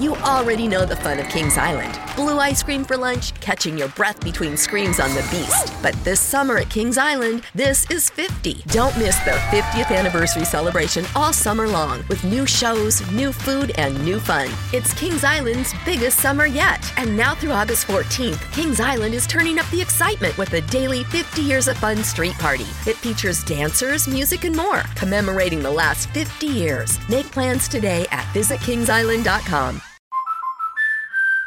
You already know the fun of Kings Island blue ice cream for lunch, catching your breath between screams on the beast. But this summer at Kings Island, this is 50. Don't miss their 50th anniversary celebration all summer long with new shows, new food, and new fun. It's Kings Island's biggest summer yet. And now through August 14th, Kings Island is turning up the excitement with a daily 50 Years of Fun street party. It features dancers, music, and more, commemorating the last 50 years. Make plans today at visitkingsisland.com.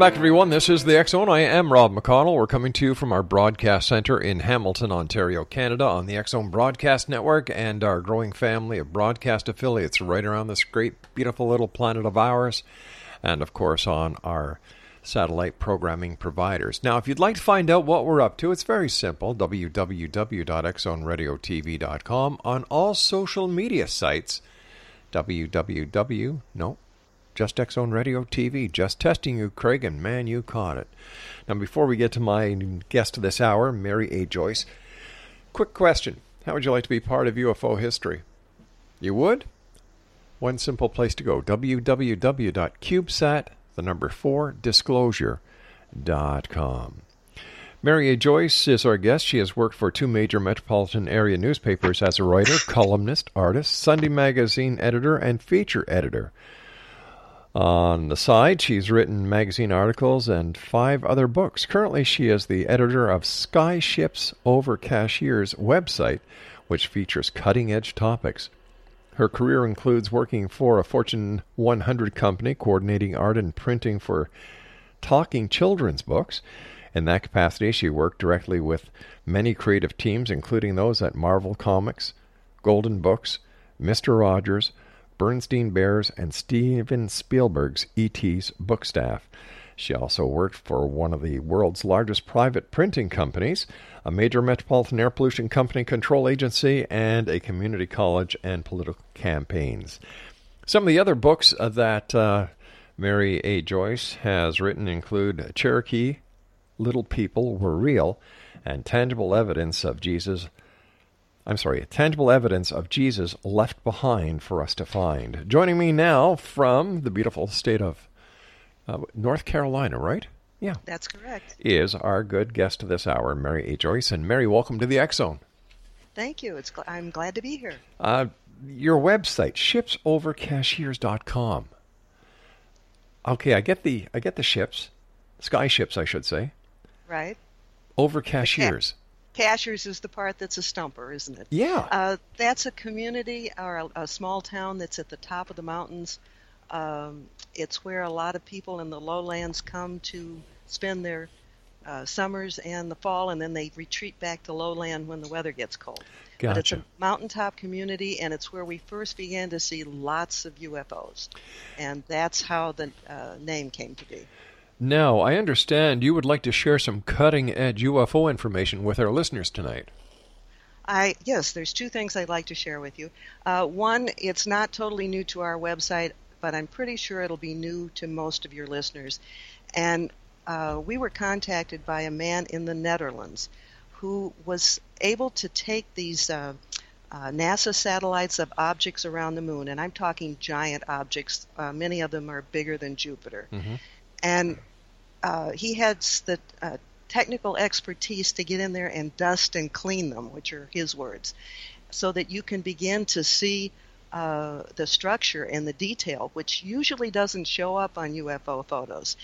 Back, everyone. This is the Zone. I am Rob McConnell. We're coming to you from our broadcast center in Hamilton, Ontario, Canada, on the Zone Broadcast Network and our growing family of broadcast affiliates right around this great, beautiful little planet of ours, and of course on our satellite programming providers. Now, if you'd like to find out what we're up to, it's very simple www.xzoneradiotv.com on all social media sites. www. No, just Zone Radio TV. Just testing you, Craig, and man, you caught it. Now, before we get to my guest of this hour, Mary A. Joyce, quick question. How would you like to be part of UFO history? You would? One simple place to go www.cubesat, the number 4, disclosure.com. Mary A. Joyce is our guest. She has worked for two major metropolitan area newspapers as a writer, columnist, artist, Sunday magazine editor, and feature editor. On the side, she's written magazine articles and five other books. Currently, she is the editor of Skyships Over Cashiers website, which features cutting edge topics. Her career includes working for a Fortune 100 company, coordinating art and printing for talking children's books. In that capacity, she worked directly with many creative teams, including those at Marvel Comics, Golden Books, Mr. Rogers, Berenstain Bears, and Steven Spielberg's E.T.'s book staff. She also worked for one of the world's largest private printing companies, a major metropolitan air pollution company control agency, and a community college and political campaigns. Some of the other books that uh, Mary A. Joyce has written include Cherokee, Little People Were Real, and Tangible Evidence of Jesus I'm sorry, tangible evidence of Jesus left behind for us to find. Joining me now from the beautiful state of uh, North Carolina, right? Yeah. That's correct. Is our good guest this hour, Mary A. Joyce. And Mary, welcome to the X Zone. Thank you. It's, I'm glad to be here. Uh, your website, shipsovercashiers.com. Okay, I get the I get the ships, sky ships, I should say. Right. Over cashiers. Cashiers is the part that's a stumper, isn't it? Yeah. Uh, that's a community or a, a, small town that's at the top of the mountains. Um, it's where a lot of people in the lowlands come to spend their uh, summers and the fall, and then they retreat back to lowland when the weather gets cold. But it's a mountaintop community, and it's where we first began to see lots of UFOs, and that's how the uh, name came to be. Now, I understand you would like to share some cutting edge UFO information with our listeners tonight. I yes, there's two things I'd like to share with you. Uh, one, it's not totally new to our website, but I'm pretty sure it'll be new to most of your listeners. And uh, we were contacted by a man in the Netherlands who was able to take these uh, uh, NASA satellites of objects around the moon, and I'm talking giant objects. Uh, many of them are bigger than Jupiter. And uh, he had the uh, technical expertise to get in there and dust and clean them, which are his words, so that you can begin to see uh, the structure and the detail, which usually doesn't show up on UFO photos.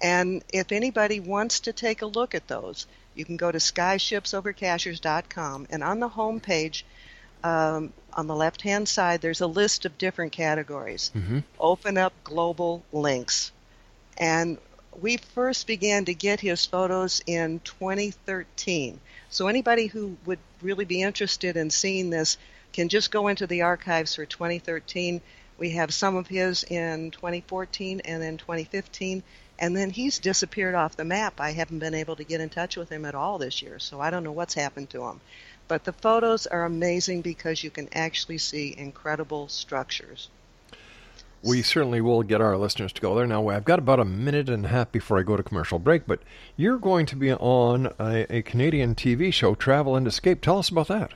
And if anybody wants to take a look at those, you can go to skyshipsovercashiers.com, and on the home page, um, on the left hand side, there's a list of different categories. Open up global links. And we first began to get his photos in 2013. So anybody who would really be interested in seeing this can just go into the archives for 2013. We have some of his in 2014 and then 2015. And then he's disappeared off the map. I haven't been able to get in touch with him at all this year, so I don't know what's happened to him. But the photos are amazing because you can actually see incredible structures. We certainly will get our listeners to go there. Now, I've got about a minute and a half before I go to commercial break, but you're going to be on a, a Canadian TV show, Travel and Escape. Tell us about that.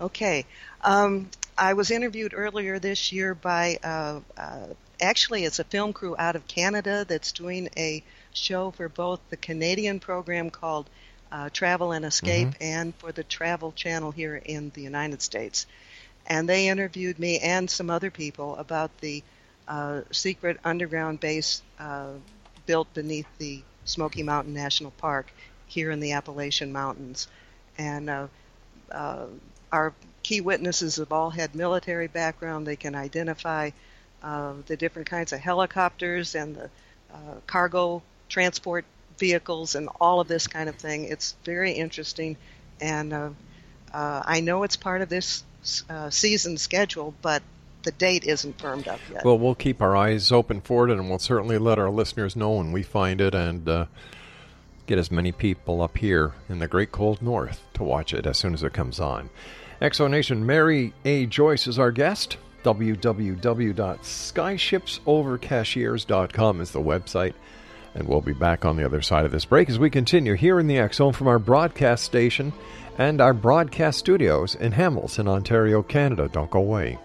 Okay. Um, I was interviewed earlier this year by, uh, uh, actually, it's a film crew out of Canada that's doing a show for both the Canadian program called uh, Travel and Escape and for the Travel Channel here in the United States. And they interviewed me and some other people about the uh, secret underground base uh, built beneath the Smoky Mountain National Park here in the Appalachian Mountains. And uh, uh, our key witnesses have all had military background. They can identify uh, the different kinds of helicopters and the uh, cargo transport vehicles and all of this kind of thing. It's very interesting, and I know it's part of this uh, season schedule, but the date isn't firmed up yet. Well, we'll keep our eyes open for it, and we'll certainly let our listeners know when we find it and uh, get as many people up here in the great cold north to watch it as soon as it comes on. Exonation Mary A. Joyce is our guest. www.skyshipsovercashiers.com is the website. And we'll be back on the other side of this break as we continue here in the Zone from our broadcast station and our broadcast studios in Hamilton, Ontario, Canada. Don't go away.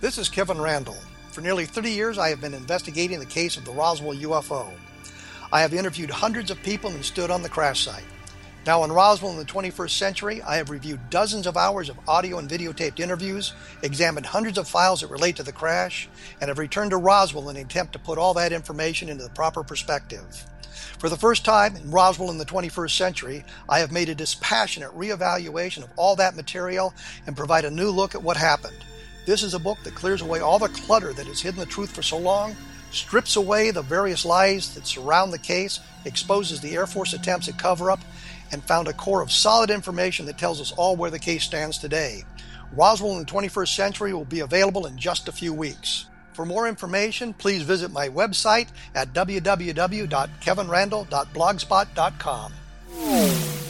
This is Kevin Randle. For nearly 30 years, I have been investigating the case of the Roswell UFO. I have interviewed hundreds of people and stood on the crash site. Now, in Roswell in the 21st century, I have reviewed dozens of hours of audio and videotaped interviews, examined hundreds of files that relate to the crash, and have returned to Roswell in an attempt to put all that information into the proper perspective. For the first time in Roswell in the 21st century, I have made a dispassionate reevaluation of all that material and provide a new look at what happened. This is a book that clears away all the clutter that has hidden the truth for so long, strips away the various lies that surround the case, exposes the Air Force attempts at cover up, and found a core of solid information that tells us all where the case stands today. Roswell in the 21st century will be available in just a few weeks. For more information, please visit my website at www.kevinrandle.blogspot.com.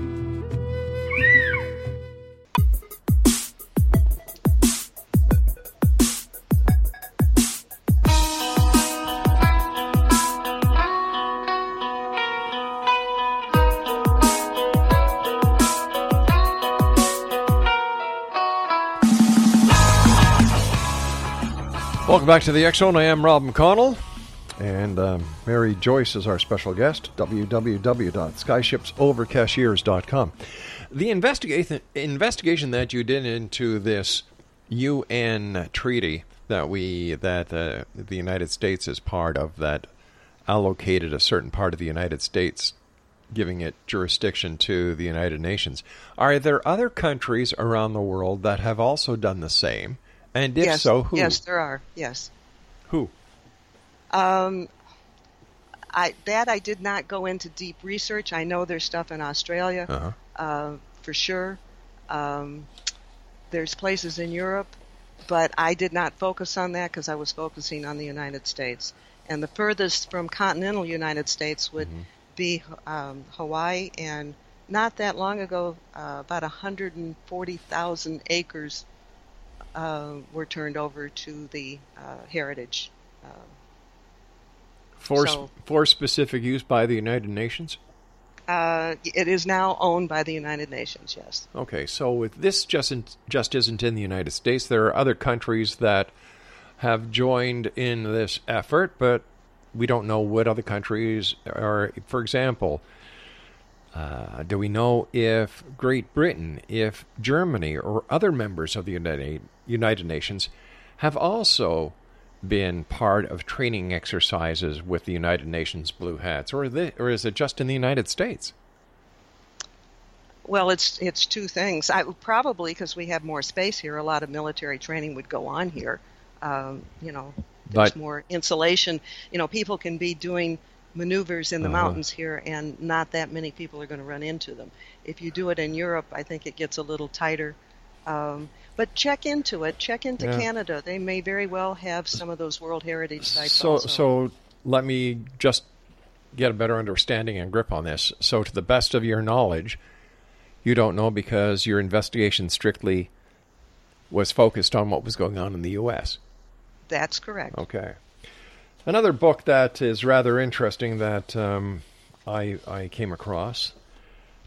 Welcome back to the Zone. I am Rob McConnell, and um, Mary Joyce is our special guest. www.skyshipsovercashiers.com. The investigation investigation that you did into this UN treaty that we that uh, the United States is part of that allocated a certain part of the United States giving it jurisdiction to the United Nations. Are there other countries around the world that have also done the same? And if yes, so, who? Yes, there are. Yes. Who? Um, I that I did not go into deep research. I know there's stuff in Australia, Uh-huh. uh, for sure. Um, there's places in Europe, but I did not focus on that because I was focusing on the United States. And the furthest from continental United States would be um, Hawaii, and not that long ago, uh, about 140,000 acres uh, were turned over to the uh, heritage. Uh, For, So- for specific use by the United Nations? uh, it is now owned by the United Nations. Yes. Okay, so if this just, in, just isn't in the United States, there are other countries that have joined in this effort, but we don't know what other countries are. For example, uh, do we know if Great Britain, if Germany, or other members of the United, United Nations have also been part of training exercises with the United Nations Blue Hats, or, the, or is it just in the United States? Well, it's it's two things. I probably because we have more space here, a lot of military training would go on here. Um, you know, there's But- more insulation. You know, people can be doing maneuvers in the Uh-huh. mountains here, and not that many people are going to run into them. If you do it in Europe, I think it gets a little tighter. Um, but check into it. Check into Yeah. Canada. They may very well have some of those World Heritage sites. So, also. so let me just get a better understanding and grip on this. So, to the best of your knowledge, you don't know because your investigation strictly was focused on what was going on in the U.S. that's correct. Okay. Another book that is rather interesting that um, I I came across.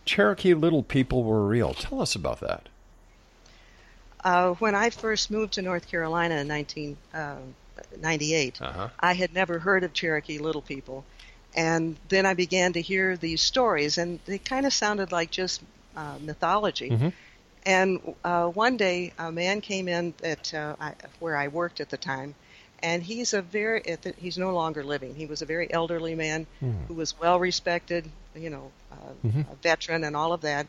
Cherokee Little People Were Real. Tell us about that. Uh, when I first moved to North Carolina in 1998, Uh-huh. I had never heard of Cherokee Little People. And then I began to hear these stories, and they kind of sounded like just uh, mythology. Mm-hmm. And uh, one day, a man came in at uh, I, where I worked at the time, and he's a very he's no longer living. He was a very elderly man Hmm. who was well respected, you know, uh, Mhm. a veteran and all of that.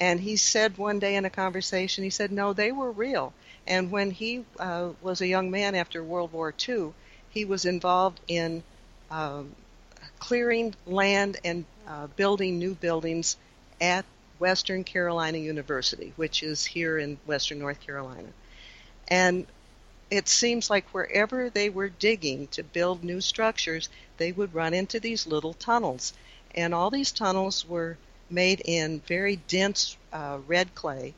And he said one day in a conversation, he said, "No, they were real." And when he uh, was a young man after World War II, he was involved in um, clearing land and uh, building new buildings at Western Carolina University, which is here in Western North Carolina. And it seems like wherever they were digging to build new structures, they would run into these little tunnels. And all these tunnels were made in very dense uh, red clay.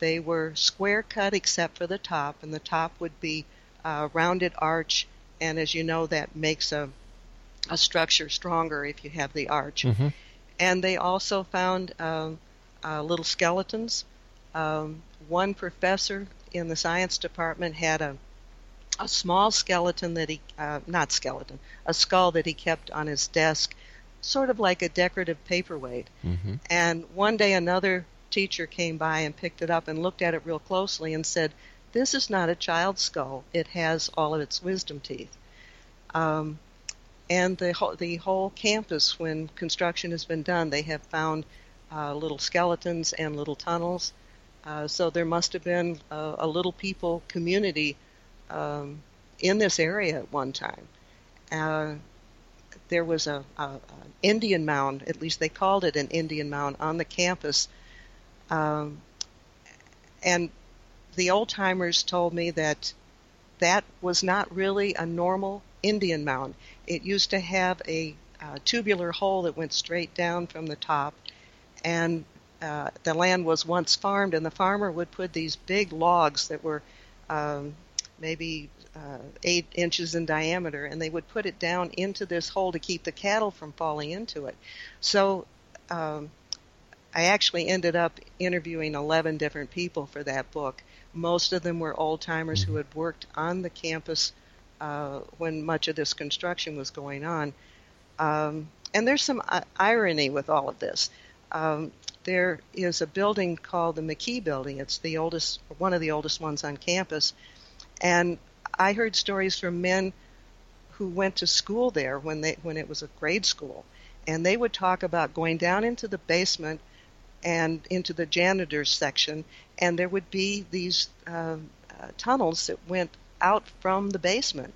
They were square cut except for the top, and the top would be a rounded arch. And as you know, that makes a, a structure stronger if you have the arch. Mm-hmm. And they also found um, uh, little skeletons. Um, one professor in the science department had a a small skeleton that he uh, not skeleton a skull that he kept on his desk sort of like a decorative paperweight. Mm-hmm. and one day another teacher came by and picked it up and looked at it real closely and said this is not a child's skull. It has all of its wisdom teeth. Um, and the whole, the whole campus when construction has been done they have found uh, little skeletons and little tunnels. Uh, so there must have been a, a little people community um, in this area at one time. Uh, there was a, a, an Indian mound, at least they called it an Indian mound, on the campus. Um, and the old timers told me that that was not really a normal Indian mound. It used to have a, uh tubular hole that went straight down from the top, and uh, the land was once farmed, and the farmer would put these big logs that were um, maybe uh, eight inches in diameter, and they would put it down into this hole to keep the cattle from falling into it. So um, I actually ended up interviewing 11 different people for that book. Most of them were old timers who had worked on the campus uh, when much of this construction was going on. Um, and there's some uh, irony with all of this. Um, there is a building called the McKee Building. It's the oldest, one of the oldest ones on campus. And I heard stories from men who went to school there when they when it was a grade school, and they would talk about going down into the basement and into the janitor's section, and there would be these uh, uh, tunnels that went out from the basement,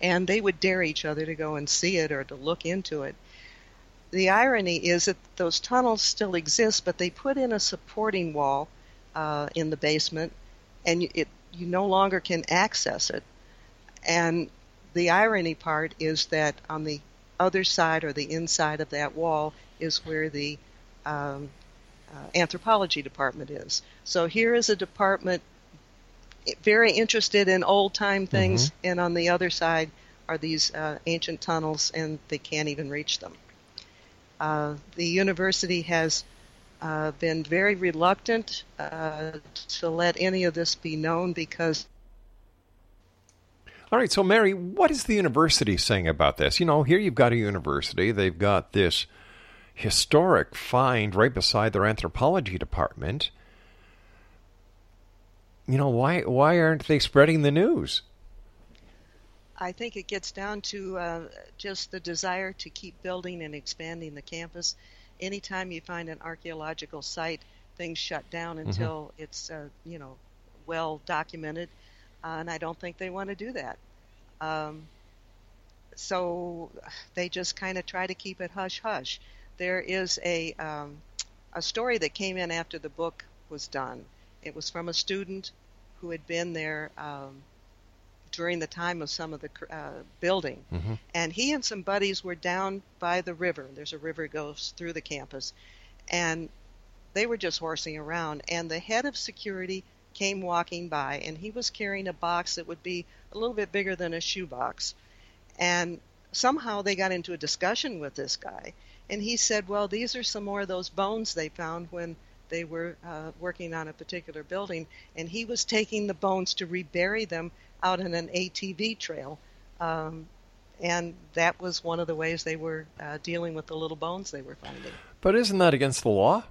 and they would dare each other to go and see it or to look into it. The irony is that those tunnels still exist, but they put in a supporting wall uh, in the basement, and it you no longer can access it. And the irony part is that on the other side or the inside of that wall is where the um, uh, anthropology department is. So here is a department very interested in old time things, and on the other side are these uh, ancient tunnels, and they can't even reach them. Uh, the university has uh, been very reluctant uh, to let any of this be known because All right, so Mary, what is the university saying about this? You know, here you've got a university, they've got this historic find right beside their anthropology department. You know, why why aren't they spreading the news? I think it gets down to uh, just the desire to keep building and expanding the campus. Anytime you find an archaeological site, things shut down until it's uh, you know well documented, uh, and I don't think they want to do that. Um, so they just kind of try to keep it hush hush. There is a um, a story that came in after the book was done. It was from a student who had been there um, during the time of some of the uh, building, Mhm. and he and some buddies were down by the river. There's a river that goes through the campus, and they were just horsing around. And the head of security came walking by, and he was carrying a box that would be a little bit bigger than a shoebox. And somehow they got into a discussion with this guy, and he said, "Well, these are some more of those bones they found when." They were uh, working on a particular building, and he was taking the bones to rebury them out in an ATV trail. Um, and that was one of the ways they were uh, dealing with the little bones they were finding. But isn't that against the law?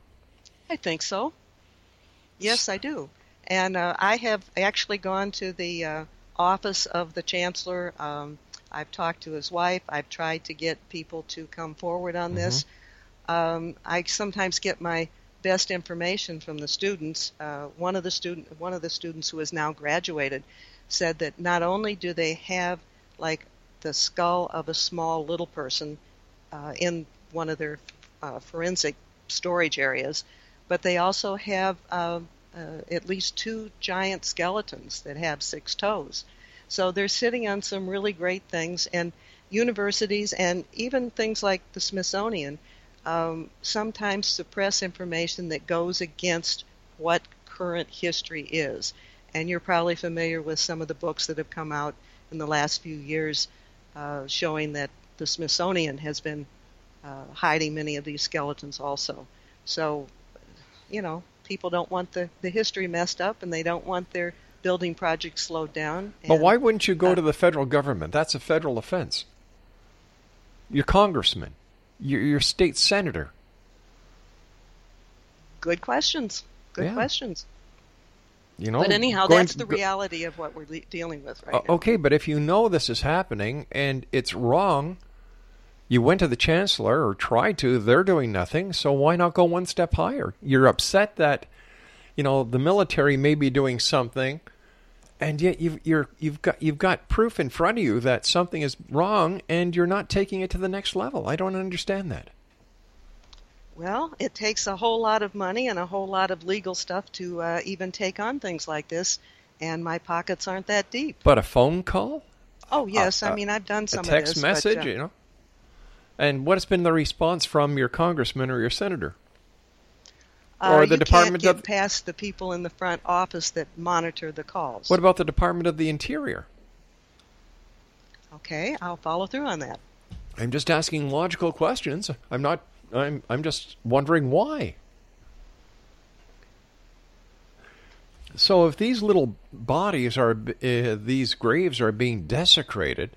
I think so. Yes, I do. And uh, I have actually gone to the uh, office of the chancellor. Um, I've talked to his wife. I've tried to get people to come forward on this. Um, I sometimes get my best information from the students. Uh, one of the student, one of the students who has now graduated, said that not only do they have like the skull of a small little person uh, in one of their uh, forensic storage areas, but they also have uh, uh, at least two giant skeletons that have six toes. So they're sitting on some really great things, and universities and even things like the Smithsonian um, sometimes suppress information that goes against what current history is. And you're probably familiar with some of the books that have come out in the last few years uh, showing that the Smithsonian has been uh, hiding many of these skeletons also. So, you know, people don't want the, the history messed up and they don't want their building projects slowed down. But why wouldn't you go uh, to the federal government? That's a federal offense. Your congressman, your, your state senator. Good questions. Good Yeah. questions. You know, but anyhow, that's to the reality of what we're le- dealing with right O- now. Okay, but if you know this is happening and it's wrong, you went to the chancellor or tried to, they're doing nothing, so why not go one step higher? You're upset that, you know, the military may be doing something, and yet you've you're you've got you've got proof in front of you that something is wrong, and you're not taking it to the next level. I don't understand that. Well, it takes a whole lot of money and a whole lot of legal stuff to uh, even take on things like this, and my pockets aren't that deep. But a phone call, Oh yes, a- I mean I've done some a text of this. message, but, uh, you know. And what has been the response from your congressman or your senator? uh, or the you Department can't of- get past the people in the front office that monitor the calls. What about the Department of the Interior? Okay, I'll follow through on that. I'm just asking logical questions. I'm not. I'm. I'm just wondering why. So, if these little bodies are, uh, these graves are being desecrated,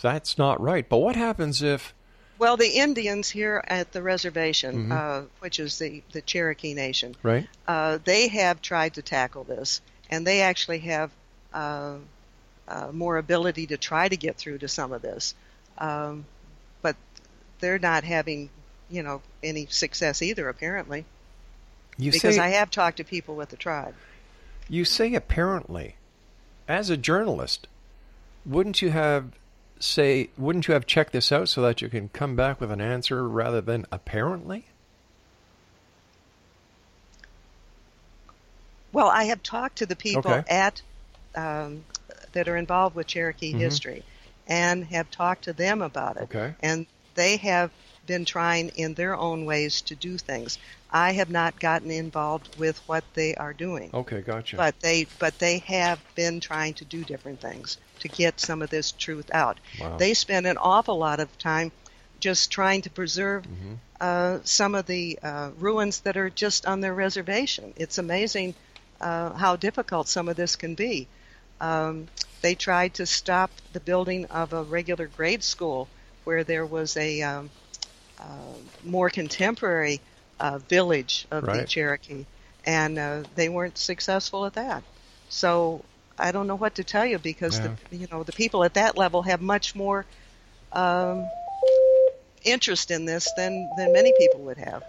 that's not right. But what happens if? Well, the Indians here at the reservation, Mhm. uh, which is the, the Cherokee Nation, Right. uh, they have tried to tackle this, and they actually have uh, uh, more ability to try to get through to some of this. Um, but they're not having, you know, any success either, apparently. You because say I have talked to people with the tribe. you say apparently, as a journalist, wouldn't you have say wouldn't you have checked this out so that you can come back with an answer rather than apparently? Well, I have talked to the people Okay. at um, that are involved with Cherokee Mhm. history, and have talked to them about it. Okay. And they have been trying in their own ways to do things. I have not gotten involved with what they are doing. Okay, gotcha. But they but they have been trying to do different things to get some of this truth out. Wow. They spend an awful lot of time just trying to preserve Mm-hmm. uh, some of the uh, ruins that are just on their reservation. It's amazing uh, how difficult some of this can be. Um, they tried to stop the building of a regular grade school where there was a um, uh, more contemporary uh, village of the Cherokee, and uh, they weren't successful at that. So I don't know what to tell you because the you know the people at that level have much more um, interest in this than than many people would have.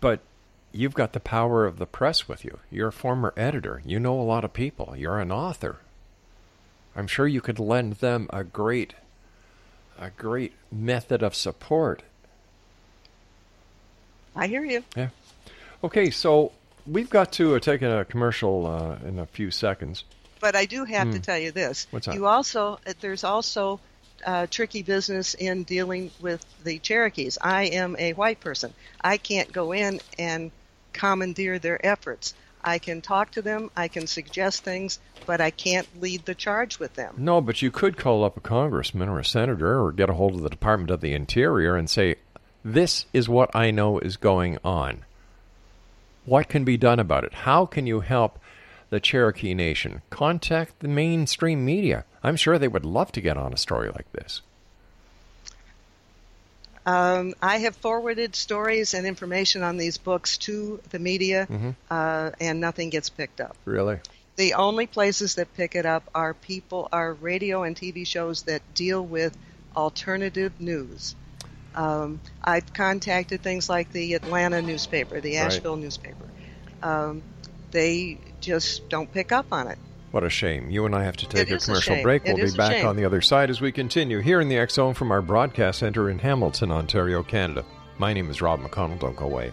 But you've got the power of the press with you. You're a former editor. You know a lot of people. You're an author. I'm sure you could lend them a great a great method of support. I hear you. Yeah. Okay, so we've got to uh, take a commercial uh, in a few seconds. But I do have to Hmm. tell you this. What's that? You also there's also uh, tricky business in dealing with the Cherokees. I am a white person. I can't go in and commandeer their efforts. I can talk to them, I can suggest things, but I can't lead the charge with them. No, but you could call up a congressman or a senator or get a hold of the Department of the Interior and say, This is what I know is going on. What can be done about it? How can you help the Cherokee Nation? Contact the mainstream media. I'm sure they would love to get on a story like this. Um, I have forwarded stories and information on these books to the media, Mhm. uh, and nothing gets picked up. Really? The only places that pick it up are people, are radio and TV shows that deal with alternative news. Um, I've contacted things like the Atlanta newspaper, the Right. Asheville newspaper. Um, they just don't pick up on it. What a shame. You and I have to take It a is a commercial break. It We'll be back shame. on the other side as we continue here in the X Zone from our broadcast center in Hamilton, Ontario, Canada. My name is Rob McConnell. Don't go away.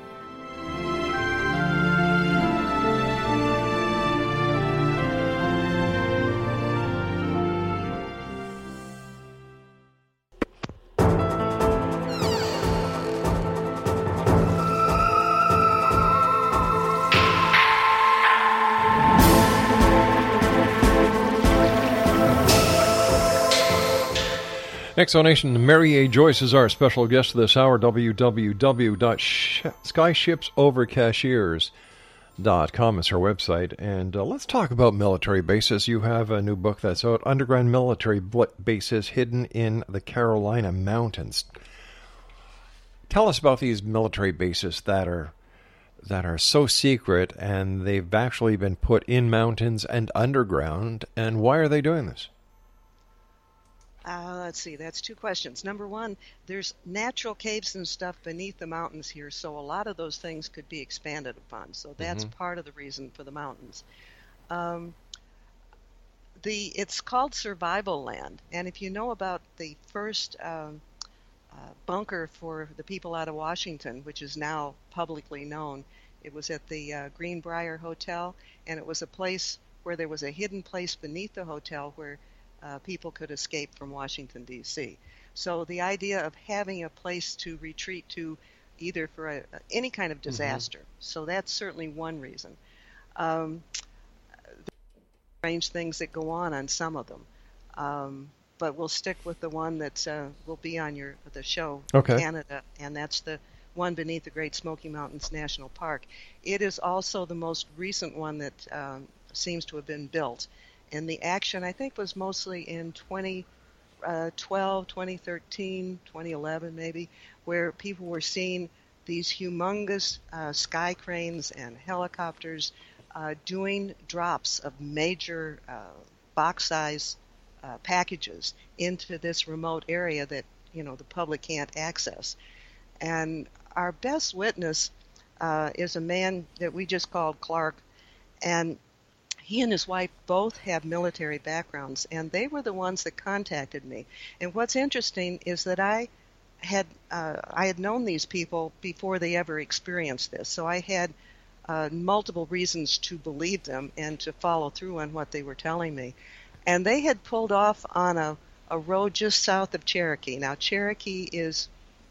Exonation Mary A. Joyce is our special guest this hour. www.skyshipsovercashiers.com is her website, and uh, let's talk about military bases. You have a new book that's out: Underground Military Bases Hidden in the Carolina Mountains. Tell us about these military bases that are that are so secret, and they've actually been put in mountains and underground. And why are they doing this? Uh, let's see, that's two questions. Number one, there's natural caves and stuff beneath the mountains here, so a lot of those things could be expanded upon. So that's Mhm. part of the reason for the mountains. Um, the it's called survival land, and if you know about the first um, uh, bunker for the people out of Washington, which is now publicly known, it was at the uh, Greenbrier Hotel, and it was a place where there was a hidden place beneath the hotel where uh, people could escape from Washington, D.C. So the idea of having a place to retreat to either for a, any kind of disaster. So that's certainly one reason. Um, strange things that go on on some of them. Um, but we'll stick with the one that uh, will be on your the show, Okay. Canada, and that's the one beneath the Great Smoky Mountains National Park. It is also the most recent one that um, seems to have been built, and the action I think was mostly in 2012, 2013, 2011 maybe, where people were seeing these humongous uh, sky cranes and helicopters uh, doing drops of major uh, box size uh, packages into this remote area that you know the public can't access. And our best witness uh, is a man that we just called Clark, and he and his wife both have military backgrounds, and they were the ones that contacted me. And what's interesting is that I had uh, I had known these people before they ever experienced this, so I had uh, multiple reasons to believe them and to follow through on what they were telling me. And they had pulled off on a, a road just south of Cherokee. Now Cherokee is,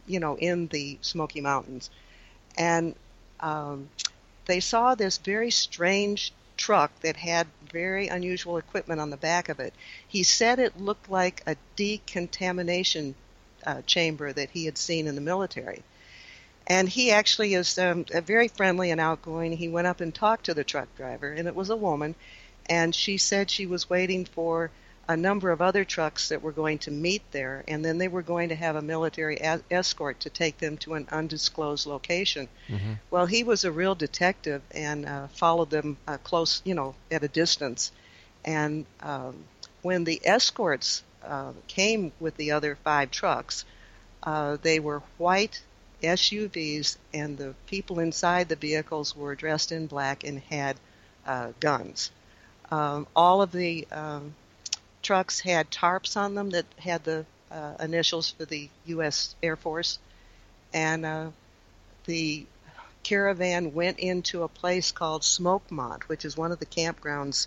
you know, in the Smoky Mountains, and um, they saw this very strange truck that had very unusual equipment on the back of it. He said it looked like a decontamination uh, chamber that he had seen in the military. And he actually is um, very friendly and outgoing. He went up and talked to the truck driver, and it was a woman. And she said she was waiting for a number of other trucks that were going to meet there, and then they were going to have a military a- escort to take them to an undisclosed location. Mhm. Well, he was a real detective and uh, followed them uh, close, you know, at a distance. And um, when the escorts uh, came with the other five trucks, uh, they were white SUVs, and the people inside the vehicles were dressed in black and had uh, guns. Um, all of the um, trucks had tarps on them that had the uh, initials for the U.S. Air Force, and uh, the caravan went into a place called Smokemont, which is one of the campgrounds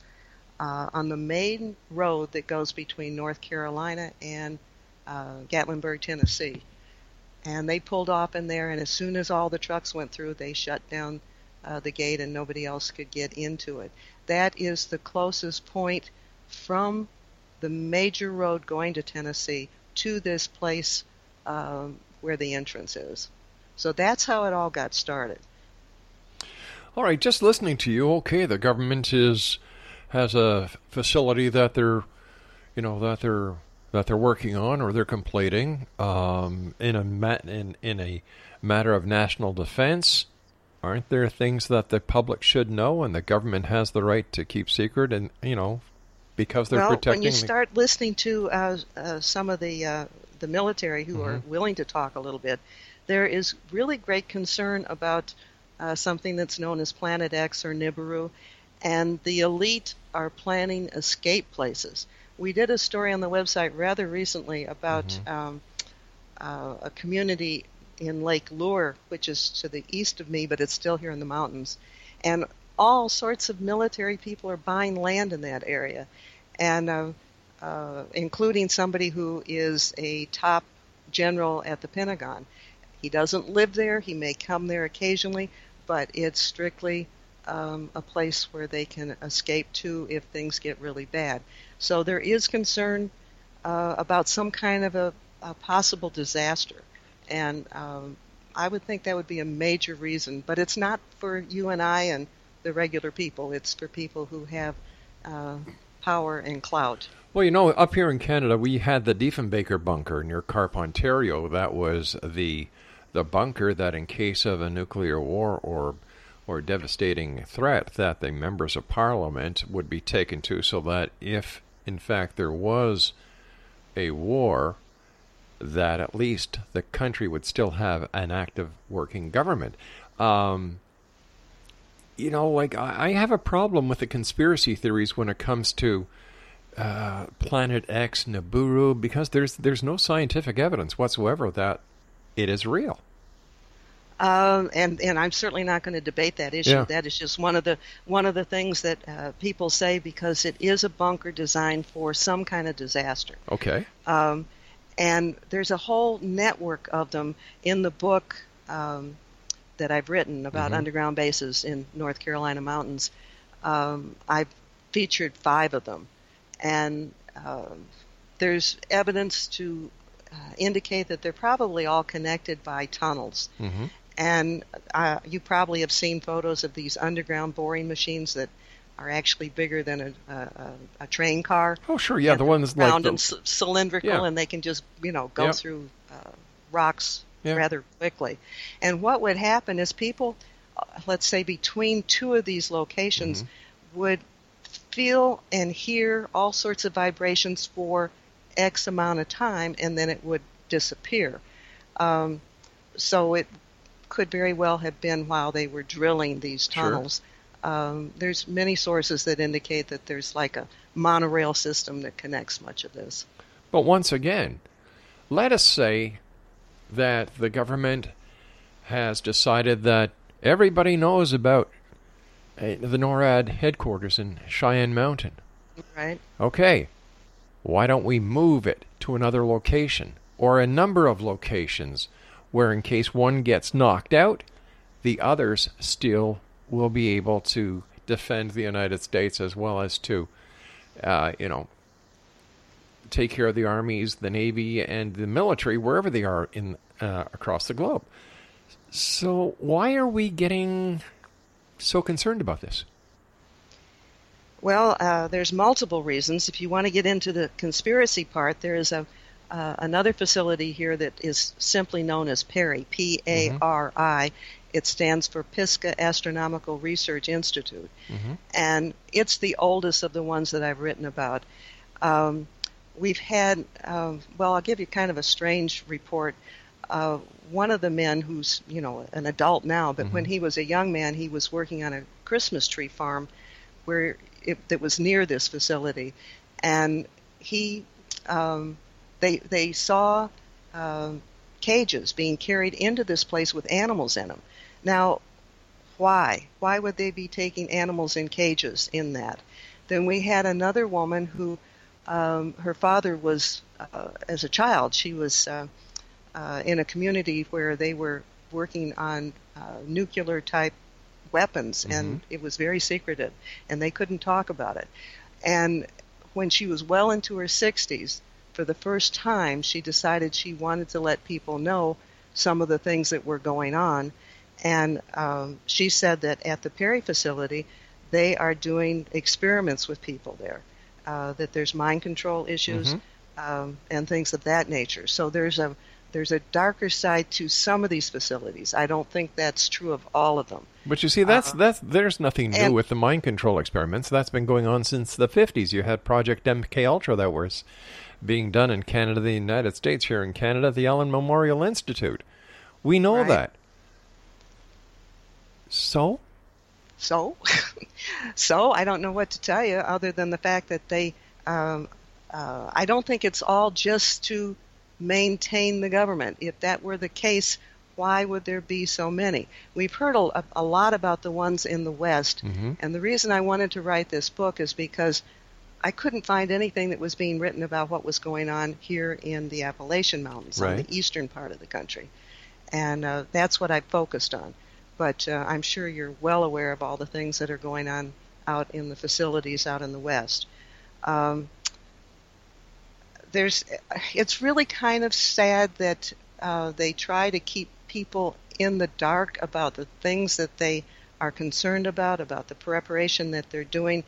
uh, on the main road that goes between North Carolina and uh, Gatlinburg, Tennessee. And they pulled off in there, and as soon as all the trucks went through, they shut down uh, the gate and nobody else could get into it. That is the closest point from the major road going to Tennessee to this place um, where the entrance is. So that's how it all got started. All right, just listening to you, okay, the government is has a facility that they're, you know, that they're that they're working on or they're completing um, in a in in a matter of national defense. Aren't there things that the public should know and the government has the right to keep secret and you know because they're well, protecting when you the- start listening to uh, uh, some of the uh, the military who are Mhm. willing to talk a little bit, there is really great concern about uh, something that's known as Planet X or Nibiru, and the elite are planning escape places. We did a story on the website rather recently about um, uh, a community in Lake Lure, which is to the east of me, but it's still here in the mountains, and all sorts of military people are buying land in that area, and uh, uh, including somebody who is a top general at the Pentagon. He doesn't live there. He may come there occasionally, but it's strictly um, a place where they can escape to if things get really bad. So there is concern uh, about some kind of a, a possible disaster, and um, I would think that would be a major reason. But it's not for you and I and the regular people. It's for people who have uh, power and clout. Well, you know, up here in Canada, we had the Diefenbaker bunker near Carp, Ontario. That was the the bunker that, in case of a nuclear war or or devastating threat, that the members of Parliament would be taken to, so that if, in fact, there was a war, that at least the country would still have an active working government. Um, you know, like I, I have a problem with the conspiracy theories when it comes to uh, Planet X, Nibiru, because there's there's no scientific evidence whatsoever that it is real. Um, and and I'm certainly not going to debate that issue. Yeah. That is just one of the one of the things that uh, people say because it is a bunker designed for some kind of disaster. Okay. Um, and there's a whole network of them in the book um, that I've written about Mhm. underground bases in North Carolina mountains. Um, I've featured five of them, and um there's evidence to uh, indicate that they're probably all connected by tunnels. Mm-hmm. And uh, you probably have seen photos of these underground boring machines that are actually bigger than a, a, a, train car. Oh, sure, yeah, the ones like round the- and c- cylindrical, Yeah. and they can just you know go through uh, rocks Yeah. rather quickly. And what would happen is people, uh, let's say between two of these locations, Mm-hmm. would feel and hear all sorts of vibrations for X amount of time, and then it would disappear. Um, so it could very well have been while they were drilling these Sure. tunnels. Um, there's many sources that indicate that there's like a monorail system that connects much of this. But once again, let us say that the government has decided that everybody knows about uh, the NORAD headquarters in Cheyenne Mountain. Right? Okay, why don't we move it to another location or a number of locations where, in case one gets knocked out, the others still will be able to defend the United States as well as to, uh, you know, take care of the armies, the navy, and the military wherever they are in uh, across the globe. So why are we getting so concerned about this? Well, uh, there's multiple reasons. If you want to get into the conspiracy part, there is a uh, another facility here that is simply known as PARI, P-A-R-I. It stands for Pisgah Astronomical Research Institute, and it's the oldest of the ones that I've written about. Um, we've had, um, well, I'll give you kind of a strange report. Uh, one of the men who's, you know, an adult now, but when he was a young man, he was working on a Christmas tree farm where it, that was near this facility, and he, um, they they saw um, cages being carried into this place with animals in them. Now, why? Why would they be taking animals in cages in that? Then we had another woman who, um, her father was, uh, as a child, she was uh, uh, in a community where they were working on uh, nuclear type weapons, and it was very secretive, and they couldn't talk about it. And when she was well into her 60s, for the first time, she decided she wanted to let people know some of the things that were going on. And um, she said that at the PARI facility, they are doing experiments with people there, uh, that there's mind control issues um, and things of that nature. So there's a there's a darker side to some of these facilities. I don't think that's true of all of them. But you see, that's that's there's nothing new and- with the mind control experiments. That's been going on since the 50s. You had Project MK Ultra that was being done in Canada, the United States. Here in Canada, the Allen Memorial Institute. We know Right. that. So, So, so I don't know what to tell you other than the fact that they. Um, uh, I don't think it's all just to maintain the government. If that were the case, why would there be so many? We've heard a, a lot about the ones in the West, Mhm. and the reason I wanted to write this book is because I couldn't find anything that was being written about what was going on here in the Appalachian Mountains on Right. the eastern part of the country, and uh, that's what I focused on. But uh, I'm sure you're well aware of all the things that are going on out in the facilities out in the West. Um, there's, it's really kind of sad that uh, they try to keep people in the dark about the things that they are concerned about, about the preparation that they're doing,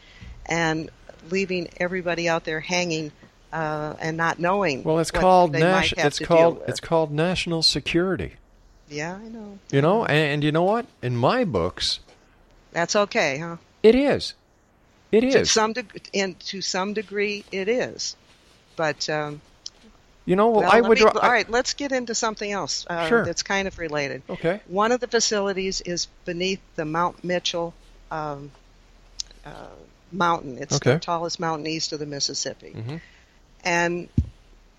and leaving everybody out there hanging uh, and not knowing. Well, it's called nas- it's called it's called national security. Yeah, I know. You know, and, and you know what? In my books, That's okay, huh? It is. It is. To some deg- and to some degree, it is. But um, You know, well, I would. me- all right, let's get into something else uh, Sure. that's kind of related. Okay. One of the facilities is beneath the Mount Mitchell um, uh, mountain. It's the tallest mountain east of the Mississippi. Mhm. And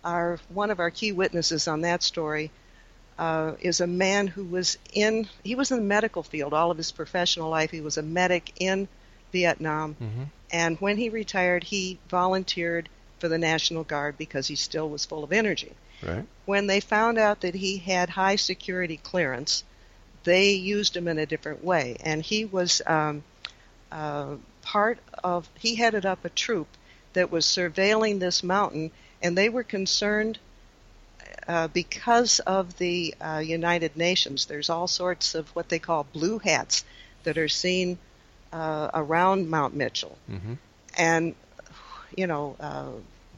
our one of our key witnesses on that story uh, is a man who was in he was in the medical field all of his professional life. He was a medic in Vietnam, Mhm. and when he retired, he volunteered for the National Guard because he still was full of energy. Right. When they found out that he had high security clearance, they used him in a different way, and he was um, uh, part of. He headed up a troop that was surveilling this mountain, and they were concerned uh, because of the uh, United Nations. There's all sorts of what they call blue hats that are seen uh, around Mount Mitchell. Mm-hmm. And, you know, uh,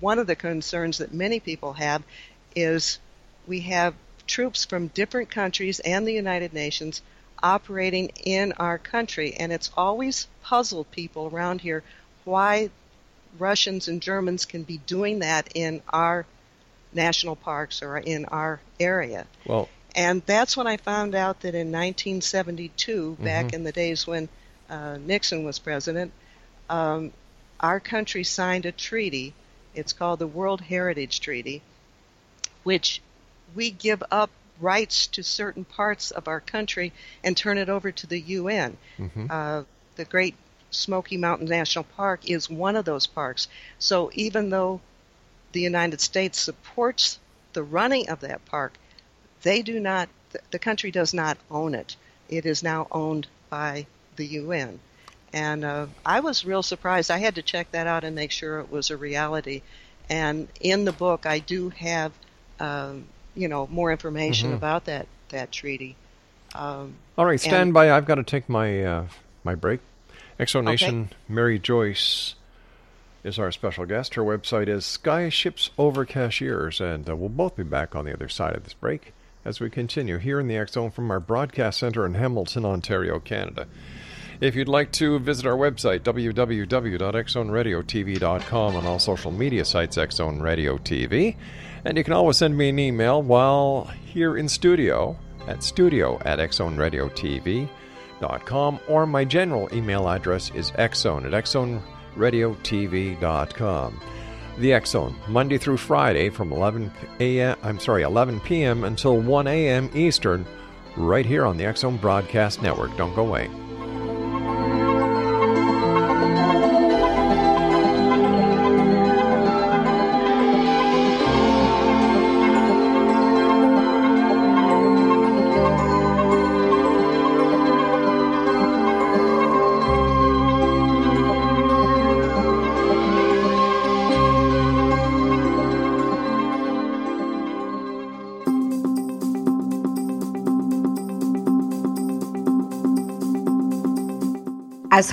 one of the concerns that many people have is we have troops from different countries and the United Nations operating in our country. And it's always puzzled people around here why Russians and Germans can be doing that in our national parks or in our area. Well, And that's when I found out that in 1972, back Mhm. in the days when uh, Nixon was president, um, our country signed a treaty. It's called the World Heritage Treaty, which we give up rights to certain parts of our country and turn it over to the UN. Mhm. Uh, the Great Smoky Mountain National Park is one of those parks. So even though the United States supports the running of that park, they do not, the- country does not own it. It is now owned by the UN. And uh, I was real surprised. I had to check that out and make sure it was a reality. And in the book, I do have, um, you know, more information Mhm. about that that treaty. Um, All right, and- stand by. I've got to take my uh, my break. Exonation Mary Joyce is our special guest. Her website is Sky Ships Over Cashiers, and uh, we'll both be back on the other side of this break as we continue here in the X Zone from our broadcast center in Hamilton, Ontario, Canada. If you'd like to visit our website, www.xzoneradiotv.com, on all social media sites, Xzone Radio TV. And you can always send me an email while here in studio at studio at xzoneradiotv.com, or my general email address is xzone at xzoneradiotv.com. The Zone, Monday through Friday from 11 a.m. I'm sorry, 11 p.m. until 1 a.m. Eastern, right here on the Zone Broadcast Network. Don't go away.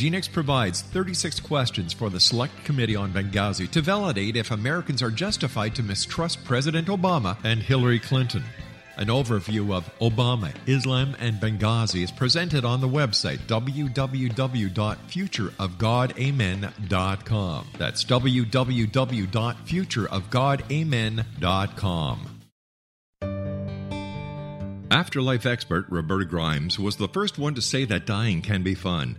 Genix provides 36 questions for the Select Committee on Benghazi to validate if Americans are justified to mistrust President Obama and Hillary Clinton. An overview of Obama, Islam, and Benghazi is presented on the website www.futureofgodamen.com. That's www.futureofgodamen.com. Afterlife expert Roberta Grimes was the first one to say that dying can be fun.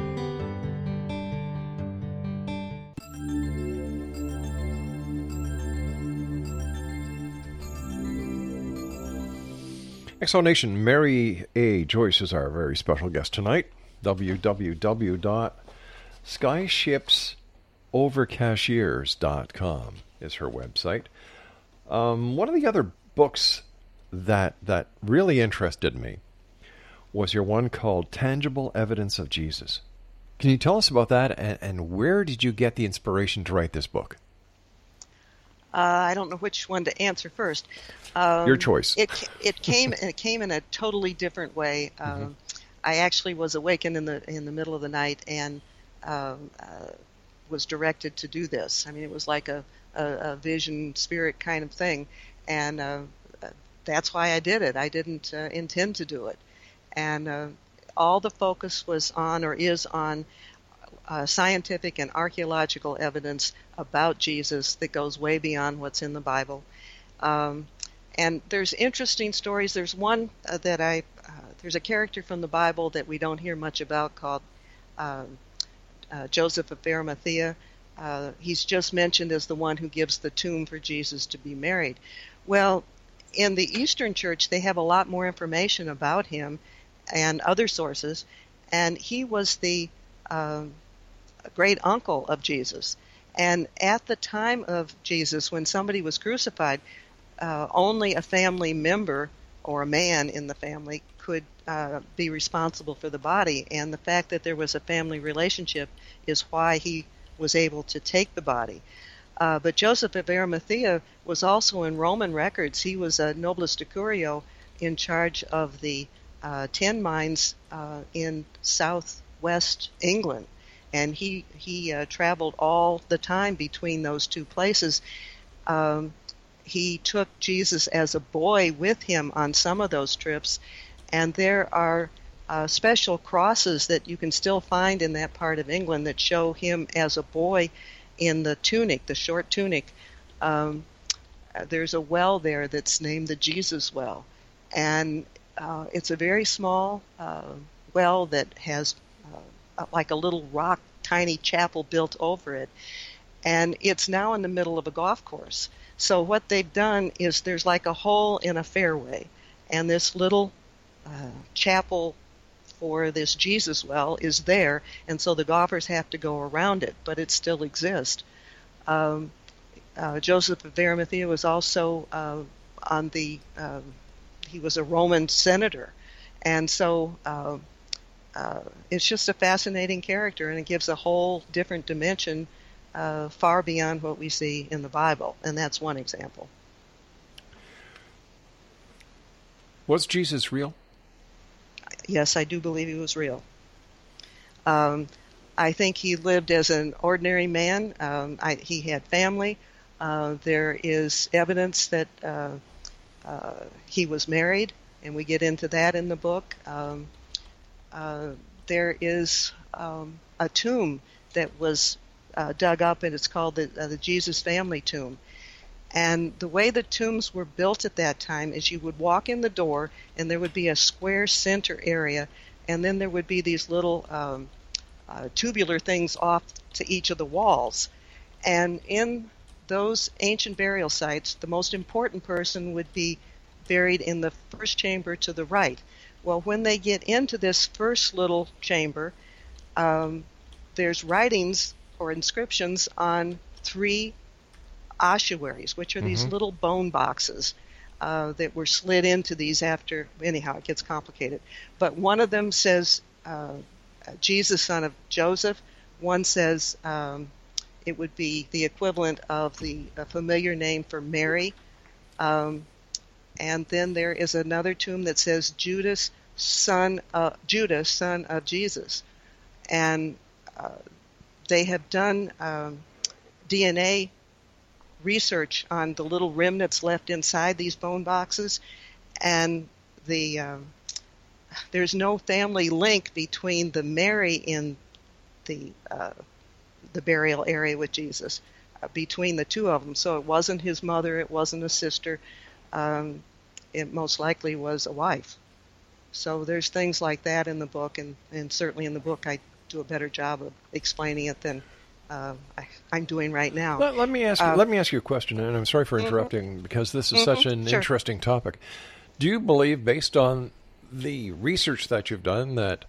Exonation, Mary A. Joyce is our very special guest tonight. www.skyshipsovercashiers.com is her website. Um, one of the other books that that really interested me was your one called Tangible Evidence of Jesus. Can you tell us about that and, and where did you get the inspiration to write this book? Uh, I don't know which one to answer first. Um, Your choice. It it came it came in a totally different way. Um, Mm-hmm. I actually was awakened in the in the middle of the night and um, uh, was directed to do this. I mean, it was like a, a, a vision spirit kind of thing, and uh, uh, that's why I did it. I didn't uh, intend to do it, and uh, all the focus was on or is on uh, scientific and archaeological evidence about Jesus that goes way beyond what's in the Bible. Um, and there's interesting stories. There's one uh, that I, uh, there's a character from the Bible that we don't hear much about called um, uh, Joseph of Arimathea. Uh, he's just mentioned as the one who gives the tomb for Jesus to be married. Well, in the Eastern Church, they have a lot more information about him and other sources, and he was the um, great uncle of Jesus. And at the time of Jesus, when somebody was crucified, uh, only a family member or a man in the family could uh, be responsible for the body. And the fact that there was a family relationship is why he was able to take the body. Uh, but Joseph of Arimathea was also in Roman records. He was a nobilis decurio in charge of the uh, tin mines uh, in southwest England and he he uh, traveled all the time between those two places. Um, he took Jesus as a boy with him on some of those trips, and there are uh, special crosses that you can still find in that part of England that show him as a boy in the tunic, the short tunic. Um, there's a well there that's named the Jesus Well, and uh, it's a very small uh, well that has like a little rock tiny chapel built over it. And it's now in the middle of a golf course. So what they've done is there's like a hole in a fairway. And this little uh, chapel for this jesus well is there. And so the golfers have to go around it but it still exists. Um, uh, joseph of arimathea was also uh, on the um, he was a roman senator. And so uh, it's just a fascinating character, and it gives a whole different dimension uh, far beyond what we see in the Bible, and that's one example. Was Jesus real? Yes, I do believe he was real. Um, I think he lived as an ordinary man. Um, I, he had family. Uh, there is evidence that uh, uh, he was married, and we get into that in the book. Um, there is um, a tomb that was uh, dug up, and it's called the, uh, the Jesus Family Tomb. And the way the tombs were built at that time is you would walk in the door, and there would be a square center area, and then there would be these little um, uh, tubular things off to each of the walls. And in those ancient burial sites, the most important person would be buried in the first chamber to the right. Well, when they get into this first little chamber, um, there's writings or inscriptions on three ossuaries, which are these Mhm. little bone boxes uh, that were slid into these after. Anyhow, it gets complicated. But one of them says uh, Jesus, son of Joseph. One says um, it would be the equivalent of the a familiar name for Mary. Um, and then there is another tomb that says Judas, son of Judas, son of Jesus, and uh, they have done um, DNA research on the little remnants left inside these bone boxes, and the um, there's no family link between the Mary in the uh, the burial area with Jesus, uh, between the two of them. So it wasn't his mother, it wasn't a sister. um, it most likely was a wife. So there's things like that in the book, and, and certainly in the book I do a better job of explaining it than uh, I, I'm doing right now. Let, let me ask. Uh, let me ask you a question, and I'm sorry for Mhm. interrupting because this is such Mhm, an sure. interesting topic. Do you believe, based on the research that you've done, that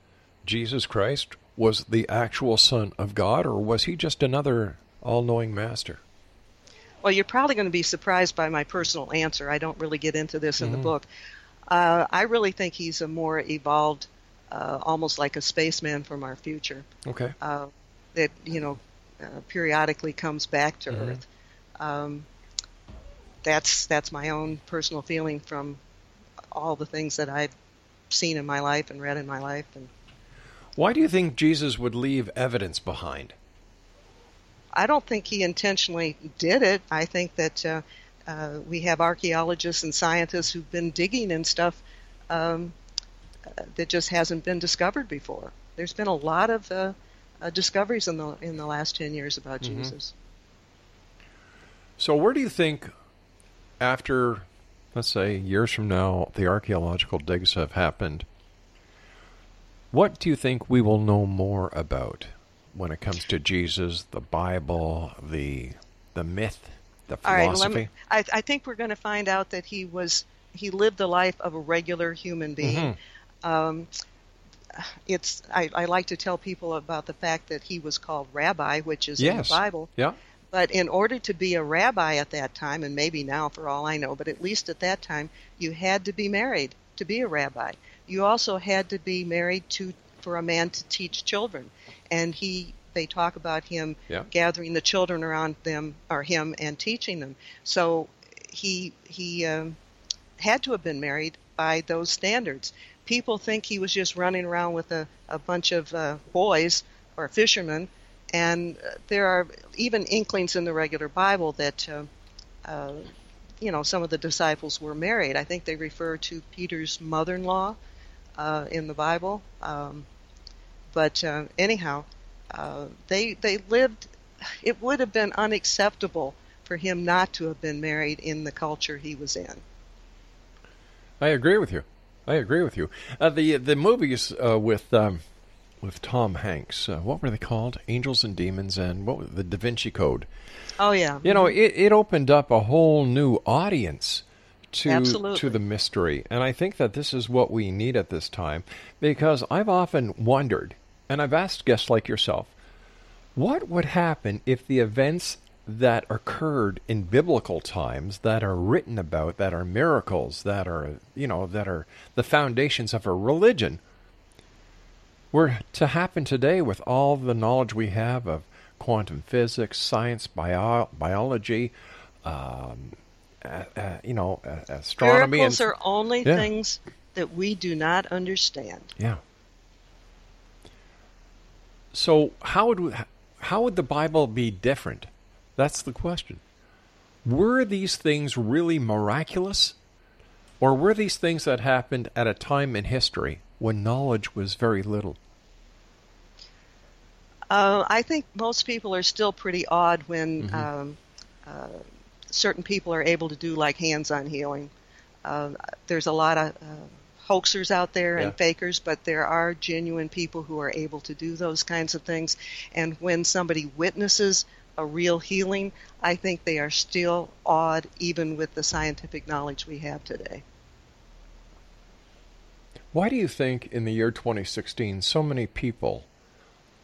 Jesus Christ was the actual Son of God, or was he just another all-knowing Master? Well, you're probably going to be surprised by my personal answer. I don't really get into this in the Mhm. book. Uh, I really think he's a more evolved, uh, almost like a spaceman from our future. Okay. Uh, that you know, uh, periodically comes back to Mhm. Earth. Um, that's that's my own personal feeling from all the things that I've seen in my life and read in my life, and Why do you think Jesus would leave evidence behind? I don't think he intentionally did it. I think that uh, uh, we have archaeologists and scientists who've been digging and stuff um, uh, that just hasn't been discovered before. There's been a lot of uh, uh, discoveries in the in the last ten years about Mhm. Jesus. So, where do you think, after, let's say, years from now, the archaeological digs have happened, what do you think we will know more about when it comes to Jesus, the Bible, the the myth, the All right, philosophy? me, I, I think we're going to find out that he was he lived the life of a regular human being. Um, it's I, I like to tell people about the fact that he was called rabbi, which is in the Bible. Yeah. But in order to be a rabbi at that time, and maybe now for all I know, but at least at that time, you had to be married to be a rabbi. You also had to be married to for a man to teach children, and he they talk about him Yeah. gathering the children around them or him and teaching them. So he he um, had to have been married by those standards. People think he was just running around with a, a bunch of uh, boys or fishermen, and uh, there are even inklings in the regular Bible that uh, uh, you know some of the disciples were married. I think they refer to Peter's mother-in-law uh, in the Bible. Um, but uh, anyhow, uh, they they lived. It would have been unacceptable for him not to have been married in the culture he was in. I agree with you. I agree with you. Uh, the the movies uh, with um, with Tom Hanks, uh, what were they called? Angels and Demons, and what was the Da Vinci Code. Oh yeah. You know, it, it opened up a whole new audience to Absolutely. to the mystery, and I think that this is what we need at this time because I've often wondered, and I've asked guests like yourself, what would happen if the events that occurred in biblical times that are written about that are miracles that are you know that are the foundations of a religion were to happen today with all the knowledge we have of quantum physics, science, bio- biology, um, uh, uh, you know, astronomy. Miracles and, are only Yeah. things that we do not understand. Yeah. So how would how would the Bible be different? That's the question. Were these things really miraculous, or were these things that happened at a time in history when knowledge was very little? Uh, I think most people are still pretty awed when Mhm. um, uh, certain people are able to do like hands-on healing. Uh, there's a lot of uh, hoaxers out there and fakers, but there are genuine people who are able to do those kinds of things. And when somebody witnesses a real healing, I think they are still awed, even with the scientific knowledge we have today. Why do you think in the year 2016 so many people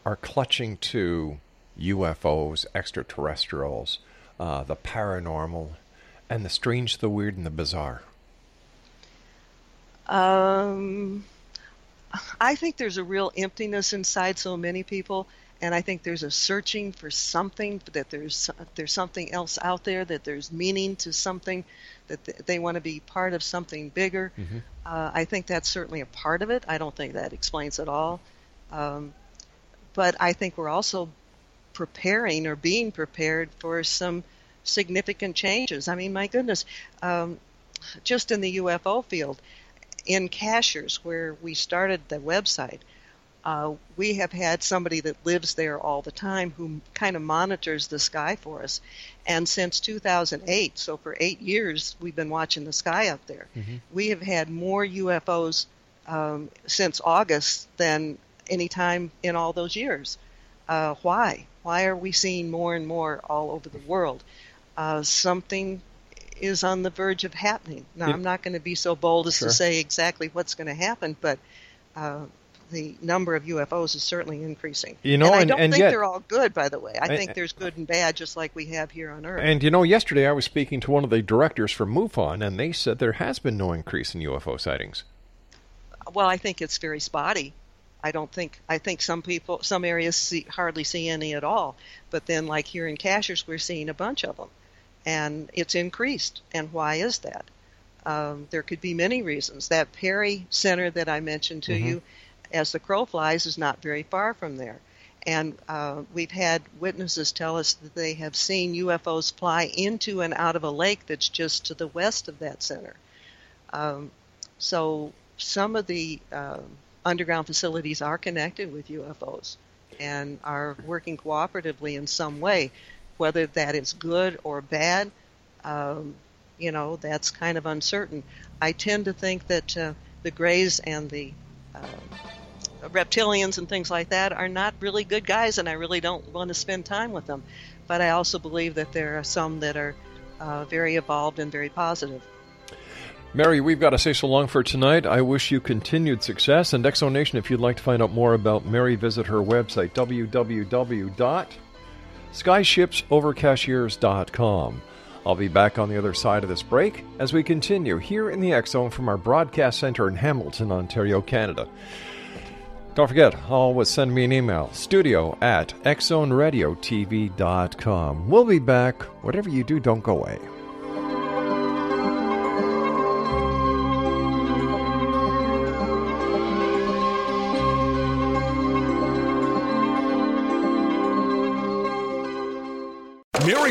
are clutching to UFOs, extraterrestrials, uh, the paranormal, and the strange, the weird, and the bizarre? Um, I think there's a real emptiness inside so many people, and I think there's a searching for something that there's there's something else out there that there's meaning to something that th- they want to be part of something bigger. Mhm. Uh, I think that's certainly a part of it. I don't think that explains it all, um, but I think we're also preparing or being prepared for some significant changes. I mean, my goodness, um, just in the UFO field, in Cashiers, where we started the website, Uh, we have had somebody that lives there all the time who kind of monitors the sky for us. And since 2008, so for eight years, we've been watching the sky up there. Mm-hmm. We have had more UFOs um, since August than any time in all those years. Uh, why? Why are we seeing more and more all over the world? Uh, something is on the verge of happening. Now, I'm not going to be so bold as Sure. to say exactly what's going to happen, but uh, the number of UFOs is certainly increasing. You know, and I don't and think yet- they're all good, by the way. I I- think there's good and bad, just like we have here on Earth. And you know, yesterday I was speaking to one of the directors from MUFON, and they said there has been no increase in UFO sightings. well, I think it's very spotty. I don't think I think some people, some areas see, hardly see any at all. But then, like here in Cashiers, we're seeing a bunch of them, and it's increased. And why is that? Um, there could be many reasons. That PARI Center that I mentioned to Mhm. you, as the crow flies, is not very far from there. And uh, we've had witnesses tell us that they have seen UFOs fly into and out of a lake that's just to the west of that center. Um, so some of the um underground facilities are connected with UFOs and are working cooperatively in some way. Whether that is good or bad, um, you know, that's kind of uncertain. I tend to think that uh, the Greys and the um, reptilians and things like that are not really good guys, and I really don't want to spend time with them. But I also believe that there are some that are uh, very evolved and very positive. Mary, we've got to say so long for tonight. I wish you continued success. And Exonation, if you'd like to find out more about Mary, visit her website, www.skyshipsovercashiers.com. I'll be back on the other side of this break as we continue here in the Zone from our broadcast center in Hamilton, Ontario, Canada. Don't forget, always send me an email, studio at xzoneradiotv.com. We'll be back. Whatever you do, don't go away.